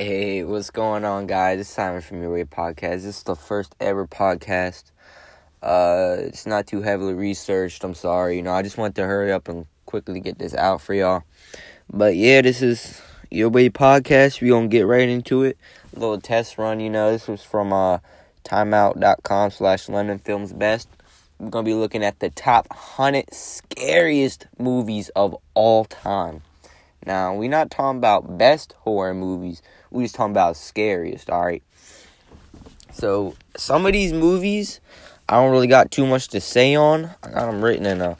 Hey, what's going on, guys? It's Simon from Your Way Podcast. This is the first ever podcast. Uh, it's not too heavily researched. I'm sorry. You know, I just want to hurry up and quickly get this out for y'all. But yeah, this is Your Way Podcast. We're to get right into it. A little test run, you know. This was from uh, timeout.com slash London Films Best. We're to be looking at the top 100 scariest movies of all time. Now, we're not talking about best horror movies. We just talking about scariest, alright? So, some of these movies, I don't really got too much to say on. I got them written in a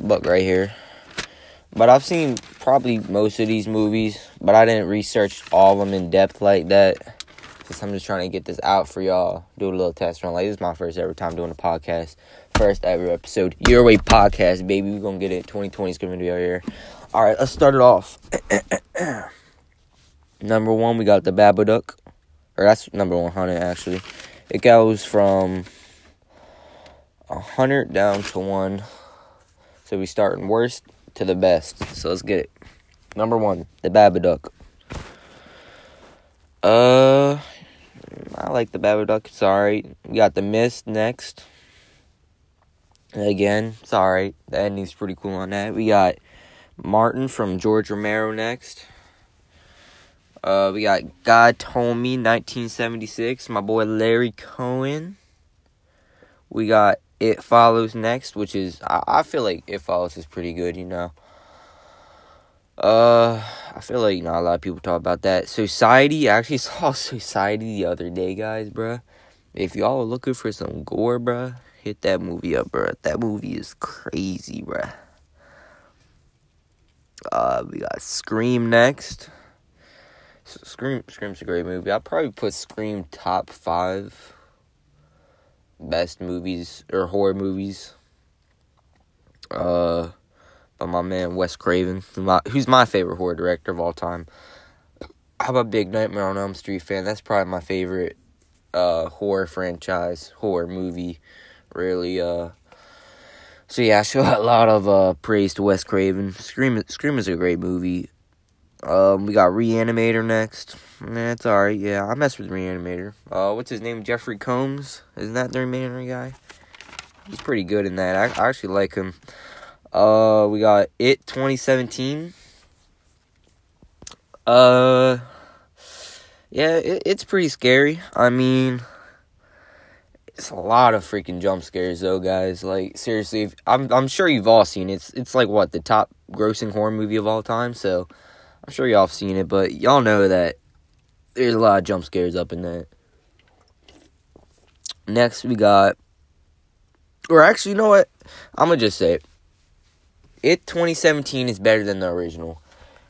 book right here. But I've seen probably most of these movies, but I didn't research all of them in depth like that. Because I'm just trying to get this out for y'all. Do a little test run. Like, this is my first ever time doing a podcast. First ever episode. Your Way Podcast, baby. We're going to get it. 2020 is going to be out here. All right, let's start it off. number one, we got the Babadook. Or that's number 100, actually. It goes from 100 down to 1. So we start in worst to the best. So let's get it. Number one, the Babadook. Uh, I like the Babadook. Alright. We got the Mist next. Again, it's alright. The ending's pretty cool on that. We got Martin from George Romero next. Uh, we got God Told Me, 1976. My boy Larry Cohen. We got It Follows next, which is I, I feel like It Follows is pretty good, you know. Uh, I feel like not a lot of people talk about that. Society. I actually saw Society the other day, guys, bruh. If y'all are looking for some gore, bruh, hit that movie up, bruh. That movie is crazy, bruh. Uh, we got Scream next. So Scream, Scream's a great movie. I'll probably put Scream top five best movies or horror movies. Uh, by my man Wes Craven, who's my favorite horror director of all time. How a Big Nightmare on Elm Street fan? That's probably my favorite uh horror franchise, horror movie. Really, uh, so yeah, I show a lot of uh, praise to Wes Craven. Scream, Scream is a great movie. Um, we got Reanimator next. That's nah, alright. Yeah, I mess with Reanimator. Uh, what's his name? Jeffrey Combs. Isn't that the Reanimator guy? He's pretty good in that. I, I actually like him. Uh, we got It 2017. Uh, yeah, it, it's pretty scary. I mean, it's a lot of freaking jump scares though, guys. Like seriously, if, I'm I'm sure you've all seen it. It's it's like what the top grossing horror movie of all time. So I'm sure y'all have seen it, but y'all know that there's a lot of jump scares up in that. Next we got, or actually, you know what? I'm gonna just say it. It 2017 is better than the original.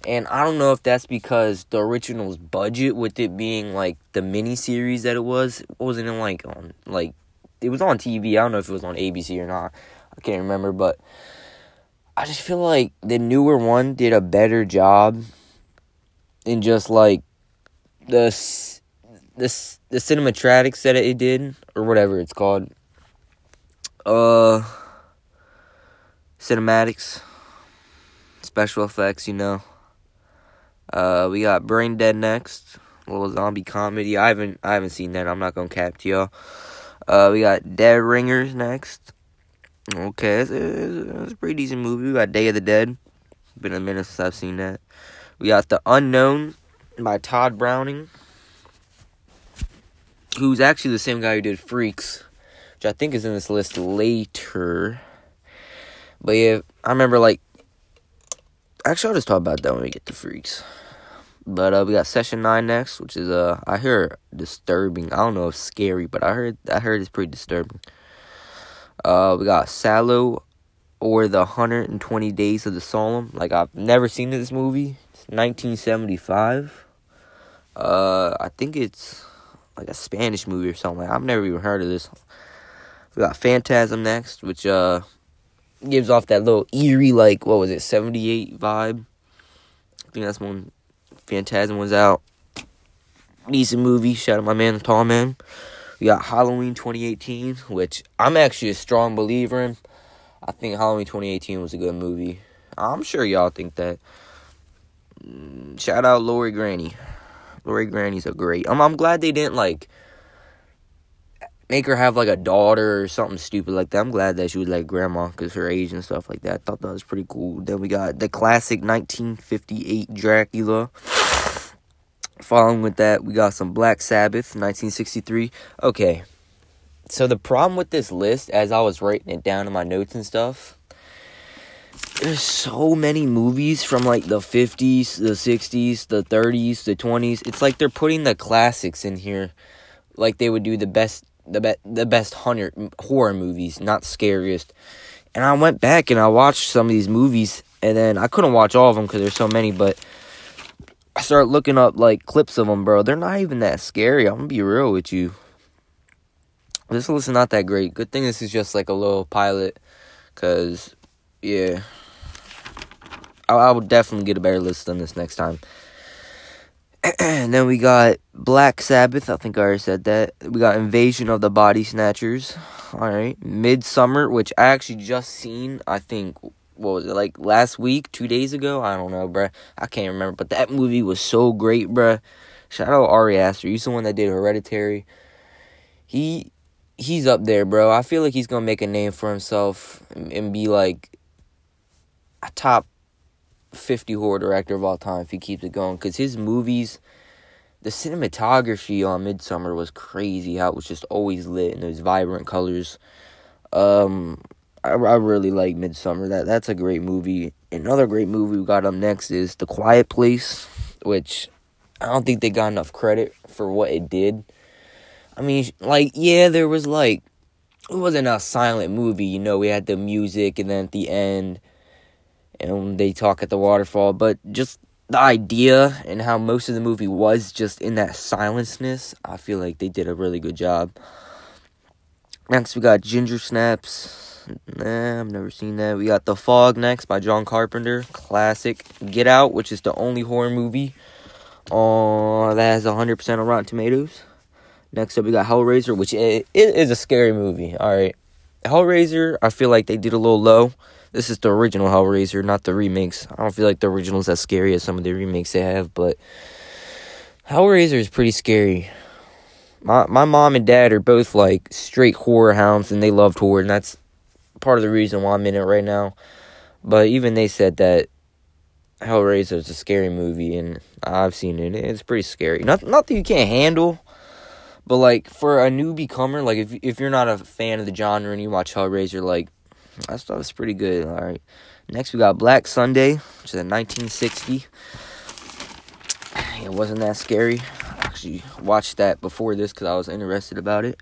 And I don't know if that's because the original's budget, with it being like the mini series that it was, wasn't in like on like it was on TV. I don't know if it was on ABC or not. I can't remember, but I just feel like the newer one did a better job in just like the the the cinematics that it did or whatever it's called. Uh, cinematics, special effects, you know. Uh, we got Brain Dead next, a little zombie comedy. I haven't I haven't seen that. I'm not gonna cap to y'all. Uh, we got Dead Ringers next. Okay, it's, it's, it's, a pretty decent movie. We got Day of the Dead. Been a minute since I've seen that. We got The Unknown by Tod Browning, who's actually the same guy who did Freaks, which I think is in this list later. But yeah, I remember like. Actually, I'll just talk about that when we get to Freaks. But uh, we got session nine next, which is uh, I hear disturbing. I don't know if scary, but I heard I heard it's pretty disturbing. Uh, we got Salò or the 120 Days of the Sodom. Like I've never seen this movie. It's 1975. Uh, I think it's like a Spanish movie or something. I've never even heard of this. We got Phantasm next, which uh gives off that little eerie like what was it 78 vibe. I think that's one Phantasm was out. Decent movie. Shout out my man, the Tall Man. We got Halloween 2018, which I'm actually a strong believer in. I think Halloween 2018 was a good movie. I'm sure y'all think that. Mm, shout out Lori Granny. Lori Granny's a great. I'm I'm glad they didn't like make her have like a daughter or something stupid like that. I'm glad that she was like grandma because her age and stuff like that. I thought that was pretty cool. Then we got the classic 1958 Dracula. Following with that, we got some Black Sabbath 1963. Okay. So the problem with this list, as I was writing it down in my notes and stuff, there's so many movies from like the 50s, the 60s, the 30s, the 20s. It's like they're putting the classics in here like they would do the best the be- the best hundred horror movies, not scariest. And I went back and I watched some of these movies, and then I couldn't watch all of them because there's so many. But I started looking up like clips of them, bro. They're not even that scary. I'm gonna be real with you. This list is not that great. Good thing this is just like a little pilot, cause yeah, I, I would definitely get a better list than this next time. And then we got Black Sabbath. I think I already said that. We got Invasion of the Body Snatchers. All right. Midsommar, which I actually just seen. I think what was it like last week, two days ago? I don't know, bruh. I can't remember, but that movie was so great, bruh. Shout out Ari Aster. He's the one that did Hereditary. He he's up there, bro. I feel like he's gonna make a name for himself and, and be like a top 50 horror director of all time if he keeps it going because his movies the cinematography on Midsommar was crazy how it was just always lit and those vibrant colors. Um I, I really like Midsommar that that's a great movie. Another great movie we got up next is the quiet place which i don't think they got enough credit for what it did. I mean like yeah there was like it wasn't a silent movie you know we had the music and then at the end and they talk at the waterfall, but just the idea and how most of the movie was just in that silenceness, I feel like they did a really good job. Next, we got Ginger Snaps. Nah, I've never seen that. We got The Fog next by John Carpenter. Classic. Get Out, which is the only horror movie uh, that has 100% on Rotten Tomatoes. Next up, we got Hellraiser, which it, it is a scary movie. All right. Hellraiser, I feel like they did a little low. This is the original Hellraiser, not the remakes. I don't feel like the original is as scary as some of the remakes they have, but Hellraiser is pretty scary. My my mom and dad are both like straight horror hounds, and they loved horror, and that's part of the reason why I'm in it right now. But even they said that Hellraiser is a scary movie, and I've seen it. It's pretty scary. Not not that you can't handle, but like for a newbie comer, like if if you're not a fan of the genre and you watch Hellraiser, like that stuff is pretty good. All right. Next, we got Black Sunday, which is a 1960. It wasn't that scary. I actually watched that before this because I was interested about it.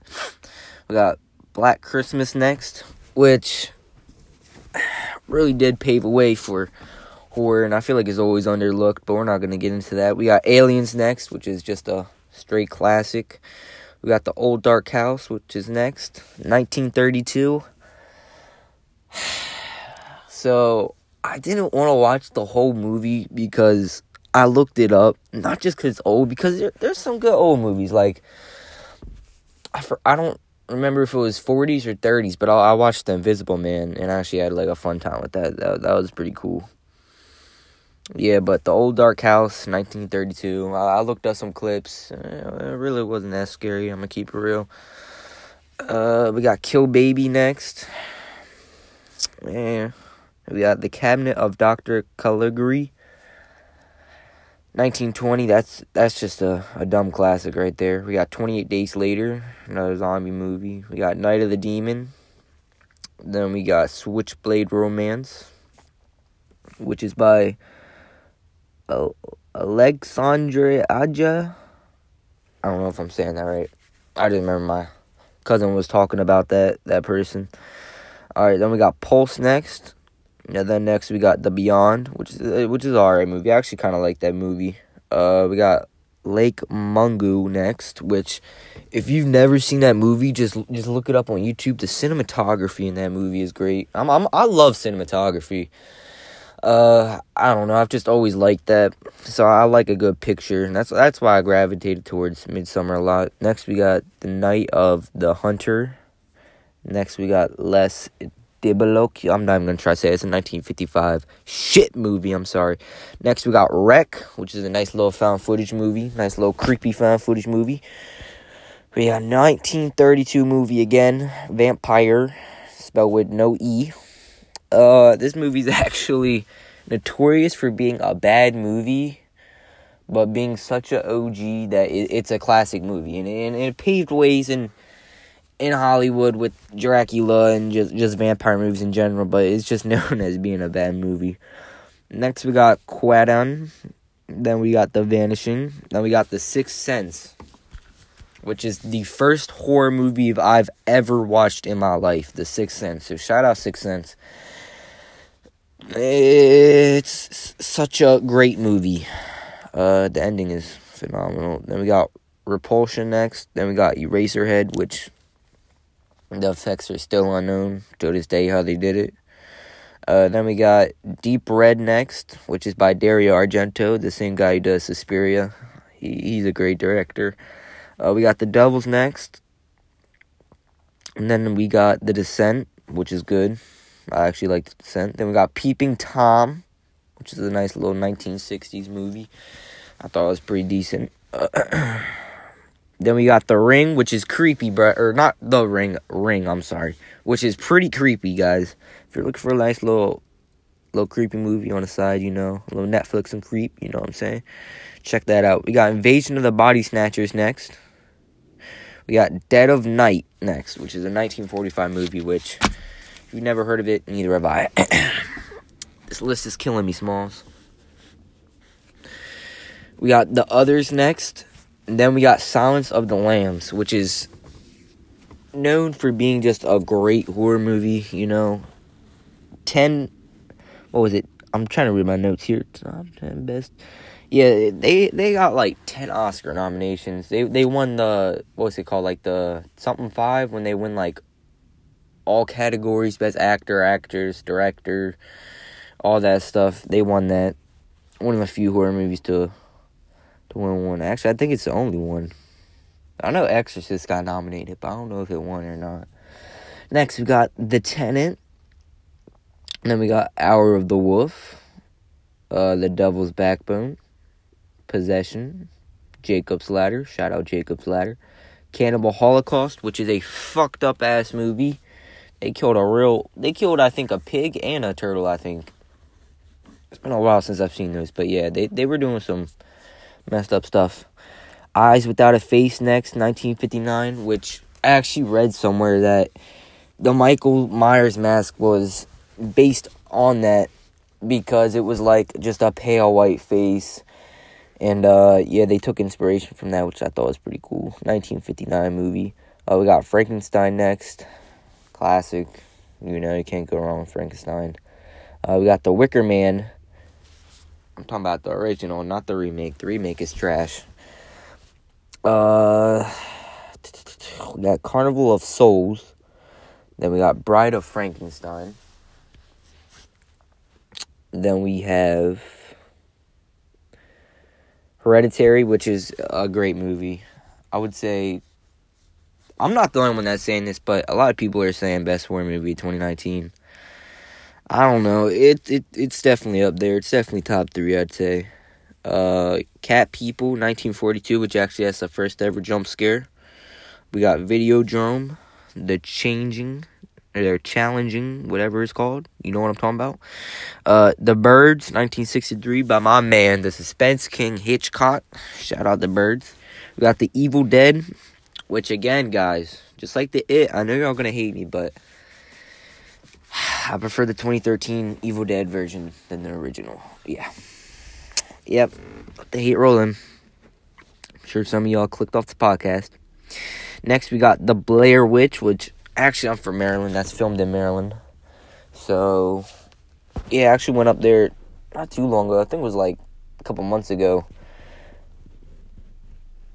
We got Black Christmas next, which really did pave a way for horror, and I feel like it's always underlooked, but we're not going to get into that. We got Aliens next, which is just a straight classic. We got The Old Dark House, which is next, 1932. So I didn't want to watch the whole movie because I looked it up, not just because it's old, because there, there's some good old movies. Like I for, I don't remember if it was 40s or 30s, but I, I watched The Invisible Man and I actually had like a fun time with that. That that was pretty cool. Yeah, but the old dark house, 1932. I, I looked up some clips. It really wasn't that scary. I'm gonna keep it real. Uh, we got Kill Baby next. Man, we got The Cabinet of Dr. Caligari. 1920, that's that's just a, a dumb classic right there. We got 28 Days Later, another zombie movie. We got Night of the Demon. Then we got Switchblade Romance, which is by Alexandre Aja. I don't know if I'm saying that right. I just remember my cousin was talking about that that person. All right, then we got Pulse next. And then next we got The Beyond, which is uh, which is alright movie. I actually kind of like that movie. Uh, we got Lake Mungo next, which if you've never seen that movie, just just look it up on YouTube. The cinematography in that movie is great. I'm, I'm I love cinematography. Uh, I don't know. I've just always liked that, so I like a good picture, and that's that's why I gravitated towards Midsommar a lot. Next, we got The Night of the Hunter. Next, we got Les Dibalocchio. I'm not even gonna try to say it. it's a 1955 shit movie. I'm sorry. Next we got Rec, which is a nice little found footage movie, nice little creepy found footage movie. We got 1932 movie again, Vampyr, spelled with no e. Uh, this movie's actually notorious for being a bad movie, but being such a OG that it, it's a classic movie, and, and it paved ways in in Hollywood with Dracula and just just vampire movies in general. But it's just known as being a bad movie. Next, we got Kwaidan. Then we got The Vanishing. Then we got The Sixth Sense, which is the first horror movie I've ever watched in my life. The Sixth Sense. So shout out Sixth Sense. It's such a great movie. Uh, the ending is phenomenal. Then we got Repulsion next. Then we got Eraserhead, which the effects are still unknown to this day how they did it. Uh, then we got Deep Red next, which is by Dario Argento, the same guy who does Suspiria. He, he's a great director. Uh, we got The Devils next. And then we got The Descent, which is good. I actually like The Descent. Then we got Peeping Tom, which is a nice little 1960s movie. I thought it was pretty decent. Then we got The Ring, which is creepy, bro. Or not The Ring, Ring, I'm sorry. Which is pretty creepy, guys. If you're looking for a nice little little creepy movie on the side, you know, a little Netflix and creep, you know what I'm saying? Check that out. We got Invasion of the Body Snatchers next. We got Dead of Night next, which is a 1945 movie, which, if you've never heard of it, neither have I. this list is killing me, Smalls. We got The Others next. Then we got Silence of the Lambs, which is known for being just a great horror movie, you know. 10 what was it? I'm trying to read my notes here. Top 10 best. Yeah, they they got like 10 Oscar nominations. They they won the what was it called like the something 5 when they win like all categories best actor, actors, director, all that stuff. They won that. One of the few horror movies to to win one. Actually, I think it's the only one. I know Exorcist got nominated, but I don't know if it won or not. Next, we got The Tenant. And then we got Hour of the Wolf, uh, The Devil's Backbone, Possession, Jacob's Ladder. Shout out Jacob's Ladder. Cannibal Holocaust, which is a fucked up ass movie. They killed a real. They killed, I think, a pig and a turtle. I think. It's been a while since I've seen those, but yeah, they they were doing some messed up stuff. Eyes Without a Face next, 1959, which I actually read somewhere that the Michael Myers mask was based on that because it was like just a pale white face. And uh, yeah, they took inspiration from that, which I thought was pretty cool. 1959 movie. Uh, we got Frankenstein next. Classic. You know, you can't go wrong with Frankenstein. Uh, we got The Wicker Man I'm talking about the original, not the remake. The remake is trash. Uh, that Carnival of Souls. Then we got Bride of Frankenstein. Then we have Hereditary, which is a great movie. I would say I'm not the only one that's saying this, but a lot of people are saying best horror movie 2019. I don't know. It it it's definitely up there. It's definitely top three. I'd say. Uh, Cat People, 1942, which actually has the first ever jump scare. We got Videodrome, The Changing, or Challenging, whatever it's called. You know what I'm talking about. Uh, The Birds, 1963, by my man, the Suspense King Hitchcock. Shout out The Birds. We got The Evil Dead, which again, guys, just like the It, I know y'all gonna hate me, but I prefer the 2013 Evil Dead version than the original. Yeah. Yep. The hate rolling. I'm sure some of y'all clicked off the podcast. Next, we got The Blair Witch, which actually I'm from Maryland. That's filmed in Maryland. So, yeah, I actually went up there not too long ago. I think it was like a couple months ago.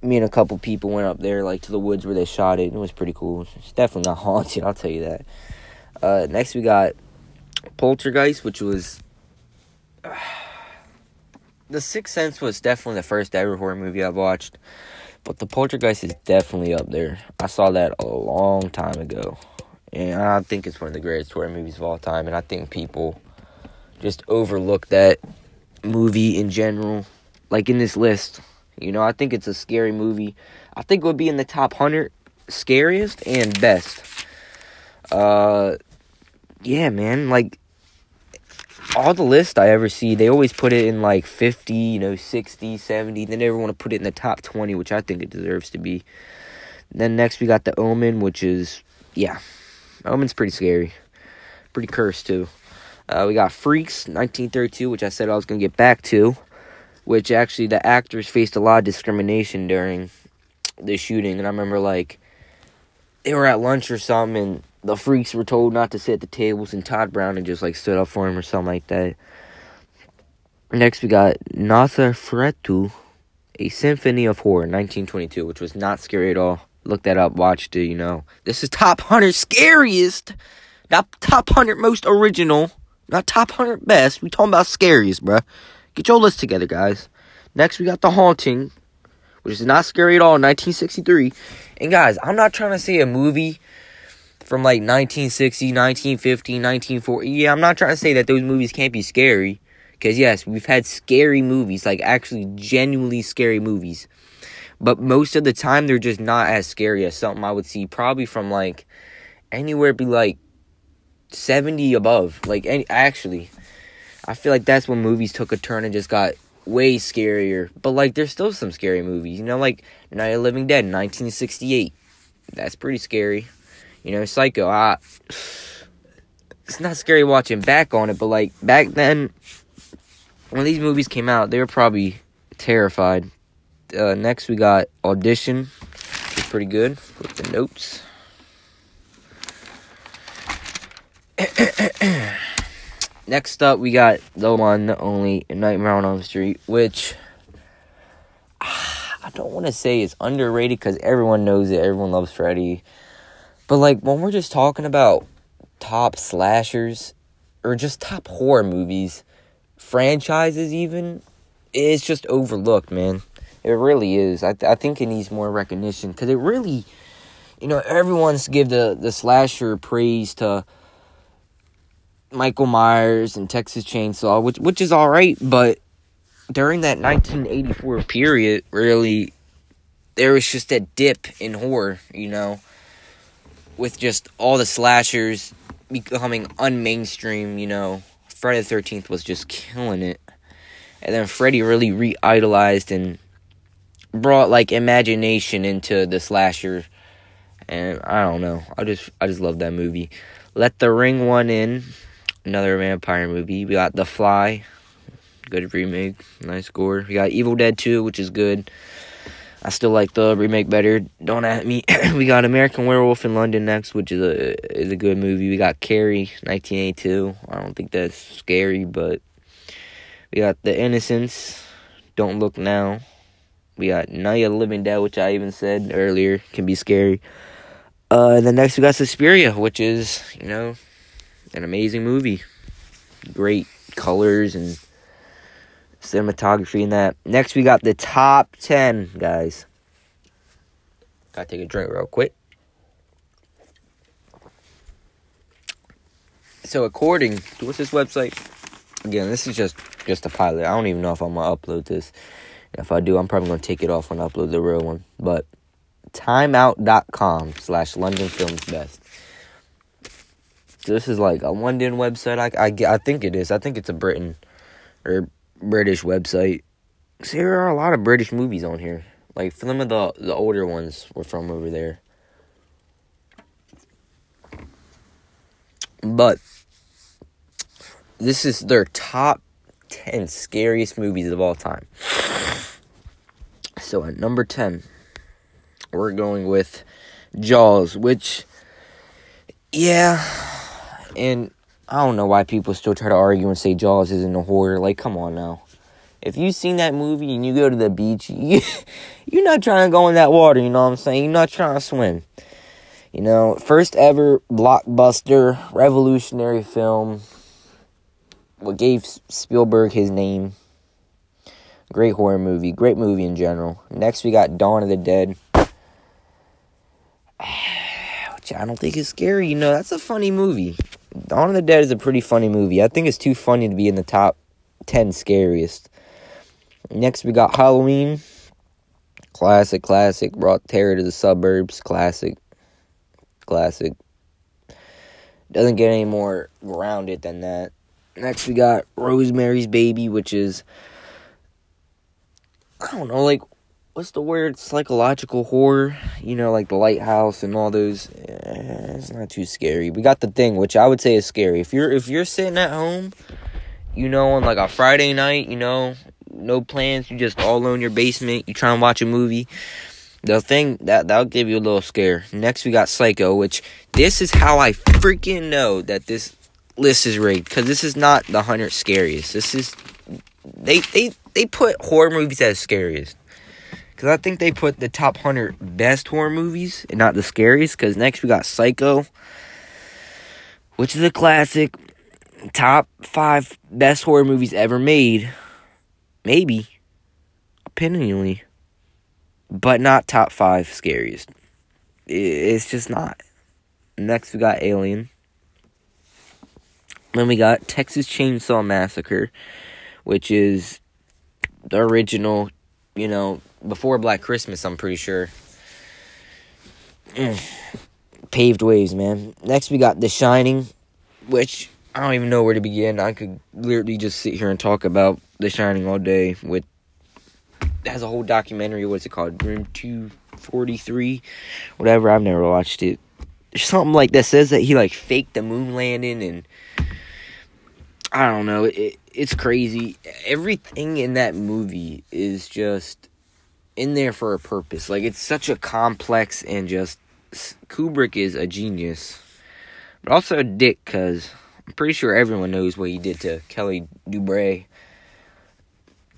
Me and a couple people went up there, like to the woods where they shot it. and It was pretty cool. It's definitely not haunted, I'll tell you that. Uh, next, we got Poltergeist, which was. The Sixth Sense was definitely the first ever horror movie I've watched, but the Poltergeist is definitely up there. I saw that a long time ago, And I think it's one of the greatest horror movies of all time. And I think people just overlook that movie in general. Like in this list. You know, I think it's a scary movie. I think it would be in the top 100 scariest and best. Uh, yeah, man. Like, all the lists I ever see, they always put it in like 50, you know, 60, 70. They never want to put it in the top 20, which I think it deserves to be. Then next we got The Omen, which is, yeah, Omen's pretty scary. Pretty cursed, too. Uh, we got Freaks, 1932, which I said I was going to get back to, which actually the actors faced a lot of discrimination during the shooting. And I remember, like, they were at lunch or something, and the freaks were told not to sit at the tables, and Tod Browning just like stood up for him or something like that. Next, we got Nosferatu, a Symphony of Horror, 1922, which was not scary at all. Look that up, watched it, you know. This is top 100 scariest, not top 100 most original, not top 100 best. We talking about scariest, bruh. Get your list together, guys. Next, we got The Haunting, which is not scary at all, 1963. And guys, I'm not trying to say a movie from like 1960, 1950, 1940. Yeah, I'm not trying to say that those movies can't be scary. Because, yes, we've had scary movies, like actually genuinely scary movies. But most of the time, they're just not as scary as something I would see probably from like anywhere be like 70 above. Like, any, actually, I feel like that's when movies took a turn and just got way scarier. But like, there's still some scary movies. You know, like Night of Living Dead, 1968. That's pretty scary. You know, Psycho. Ah, it's not scary watching back on it, but like back then, when these movies came out, they were probably terrified. Uh, next, we got Audition, is pretty good with the notes. Next up, we got the one, the only Nightmare on Elm Street, which I don't want to say is underrated because everyone knows it. Everyone loves Freddy. But like when we're just talking about top slashers or just top horror movies, franchises even, it's just overlooked, man. It really is. I th- I think it needs more recognition because it really, you know, everyone's give the the slasher praise to Michael Myers and Texas Chainsaw, which which is all right, but during that 1984 period, really, there was just a dip in horror, you know with just all the slashers becoming unmainstream, you know, Friday the 13th was just killing it. And then Freddy really re idolized and brought like imagination into the slasher. And I don't know. I just I just love that movie. Let the Right One In, another vampire movie. We got The Fly, good remake, nice score. We got Evil Dead 2, which is good. I still like the remake better. Don't at me. we got American Werewolf in London next, which is a is a good movie. We got Carrie, 1982. I don't think that's scary, but we got The Innocents. Don't look now. We got of Living Dead, which I even said earlier can be scary. Uh, and then next we got Suspiria, which is you know an amazing movie. Great colors and cinematography in that. Next, we got the top 10, guys. Gotta take a drink real quick. So, according to what's this website? Again, this is just just a pilot. I don't even know if I'm gonna upload this. If I do, I'm probably gonna take it off when I upload the real one. But timeout.com slash London Films Best. So this is like a London website. I, I, I think it is. I think it's a Britain or British website. See, there are a lot of British movies on here. Like some of the the older ones were from over there. But this is their top 10 scariest movies of all time. So at number 10, we're going with Jaws, which yeah, and I don't know why people still try to argue and say Jaws isn't a horror. Like, come on now. If you've seen that movie and you go to the beach, you, you're not trying to go in that water, you know what I'm saying? You're not trying to swim. You know, first ever blockbuster, revolutionary film. What gave Spielberg his name. Great horror movie. Great movie in general. Next, we got Dawn of the Dead. which I don't think is scary. You know, that's a funny movie. Dawn of the Dead is a pretty funny movie. I think it's too funny to be in the top 10 scariest. Next, we got Halloween. Classic, classic. Brought terror to the suburbs. Classic. Classic. Doesn't get any more grounded than that. Next, we got Rosemary's Baby, which is. I don't know, like, what's the word? Psychological horror. You know, like the lighthouse and all those. Eh, it's not too scary. We got the thing, which I would say is scary. If you're if you're sitting at home, you know, on like a Friday night, you know, no plans, you just all alone in your basement, you try and watch a movie. The thing that that'll give you a little scare. Next we got Psycho, which this is how I freaking know that this list is rigged because this is not the hundred scariest. This is they they they put horror movies as scariest because I think they put the top hundred best horror movies and not the scariest. Because next we got Psycho, which is a classic, top five best horror movies ever made, maybe, opinionally, but not top five scariest. It's just not. Next we got Alien. Then we got Texas Chainsaw Massacre, which is the original, you know, before Black Christmas, I'm pretty sure. Mm. Paved ways, man. Next, we got The Shining, which I don't even know where to begin. I could literally just sit here and talk about The Shining all day. With has a whole documentary. What's it called? Room Two Forty Three, whatever. I've never watched it. Something like that says that he like faked the moon landing and I don't know. It, it's crazy. Everything in that movie is just in there for a purpose. Like it's such a complex and just Kubrick is a genius, but also a dick because I'm pretty sure everyone knows what he did to Kelly Dubray,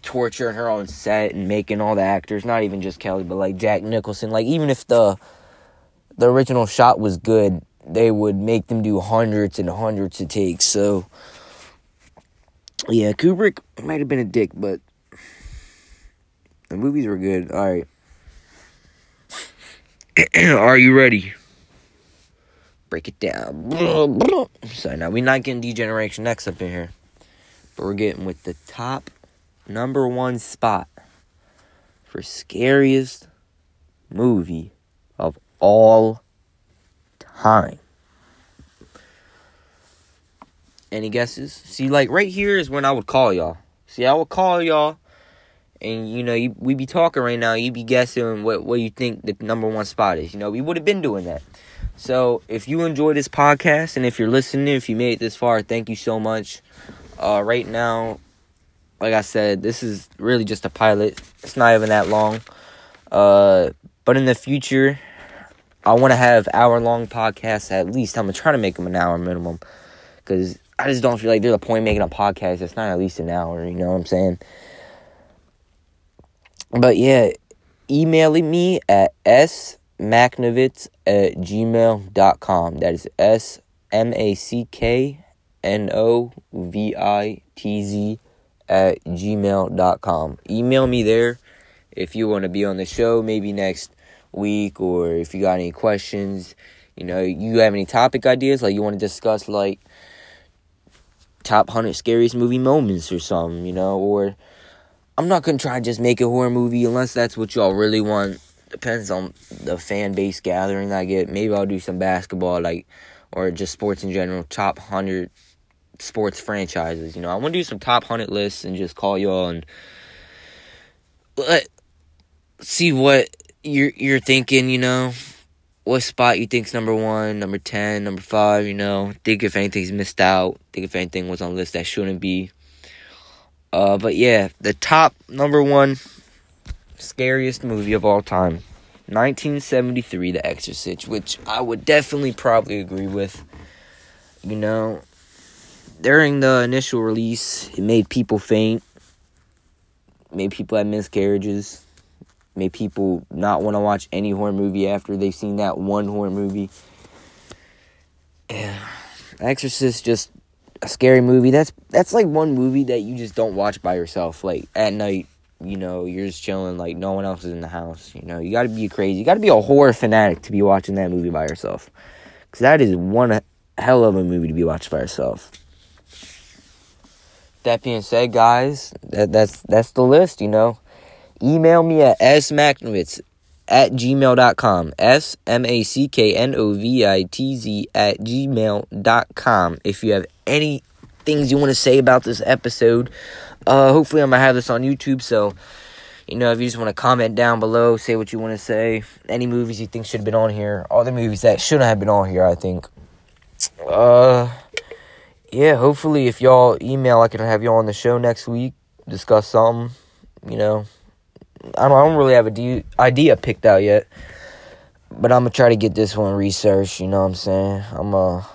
torturing her on set and making all the actors, not even just Kelly, but like Jack Nicholson. Like even if the the original shot was good, they would make them do hundreds and hundreds of takes. So yeah, Kubrick might have been a dick, but the movies were good. All right. Are you ready? Break it down. So now we're not getting D-Generation X up in here, but we're getting with the top number one spot for scariest movie of all time. Any guesses? See, like right here is when I would call y'all. See, I would call y'all and you know you, we be talking right now. You be guessing what, what you think the number one spot is. You know we would have been doing that. So if you enjoy this podcast and if you're listening if you made it this far thank you so much. Uh, right now like i said this is really just a pilot. It's not even that long. Uh, but in the future i want to have hour long podcasts at least. I'm gonna try to make them an hour minimum because i just don't feel like there's a point making a podcast that's not at least an hour you know what i'm saying but yeah, emailing me at smacknovitz at gmail.com. That is S M A C K N O V I T Z at gmail.com. Email me there if you want to be on the show maybe next week or if you got any questions. You know, you have any topic ideas like you want to discuss like top 100 scariest movie moments or something, you know, or I'm not gonna try and just make a horror movie unless that's what y'all really want. Depends on the fan base gathering I get. Maybe I'll do some basketball, like, or just sports in general. Top hundred sports franchises. You know, I want to do some top hundred lists and just call y'all and let see what you're you're thinking. You know, what spot you think's number one, number ten, number five. You know, think if anything's missed out. Think if anything was on list that shouldn't be. Uh, but yeah, the top number one scariest movie of all time, 1973, The Exorcist, which I would definitely probably agree with. You know, during the initial release, it made people faint, made people have miscarriages, made people not want to watch any horror movie after they've seen that one horror movie. Yeah, Exorcist just a scary movie. That's that's like one movie that you just don't watch by yourself. Like at night, you know, you're just chilling. Like no one else is in the house. You know, you got to be crazy. You got to be a horror fanatic to be watching that movie by yourself. Because that is one hell of a movie to be watched by yourself. That being said, guys, that, that's that's the list, you know. Email me at smacknovitz at gmail.com. S M A C K N O V I T Z at gmail.com. If you have any things you want to say about this episode, uh, hopefully, I'm going to have this on YouTube. So, you know, if you just want to comment down below, say what you want to say, any movies you think should have been on here, all the movies that shouldn't have been on here, I think. Uh, yeah, hopefully, if y'all email, I can have y'all on the show next week, discuss something, you know. I don't, I don't really have a de- idea picked out yet. But I'm to try to get this one researched, you know what I'm saying? I'm to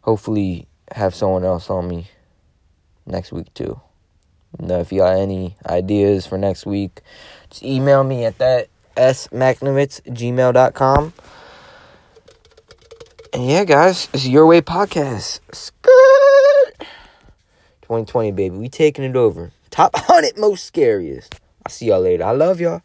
hopefully have someone else on me next week, too. Know, if you got any ideas for next week, just email me at that smacknovitz gmail.com. And yeah, guys, it's Your Way Podcast. Skirt! 2020, baby. We taking it over. Top 100 most scariest. I'll see y'all later. I love y'all.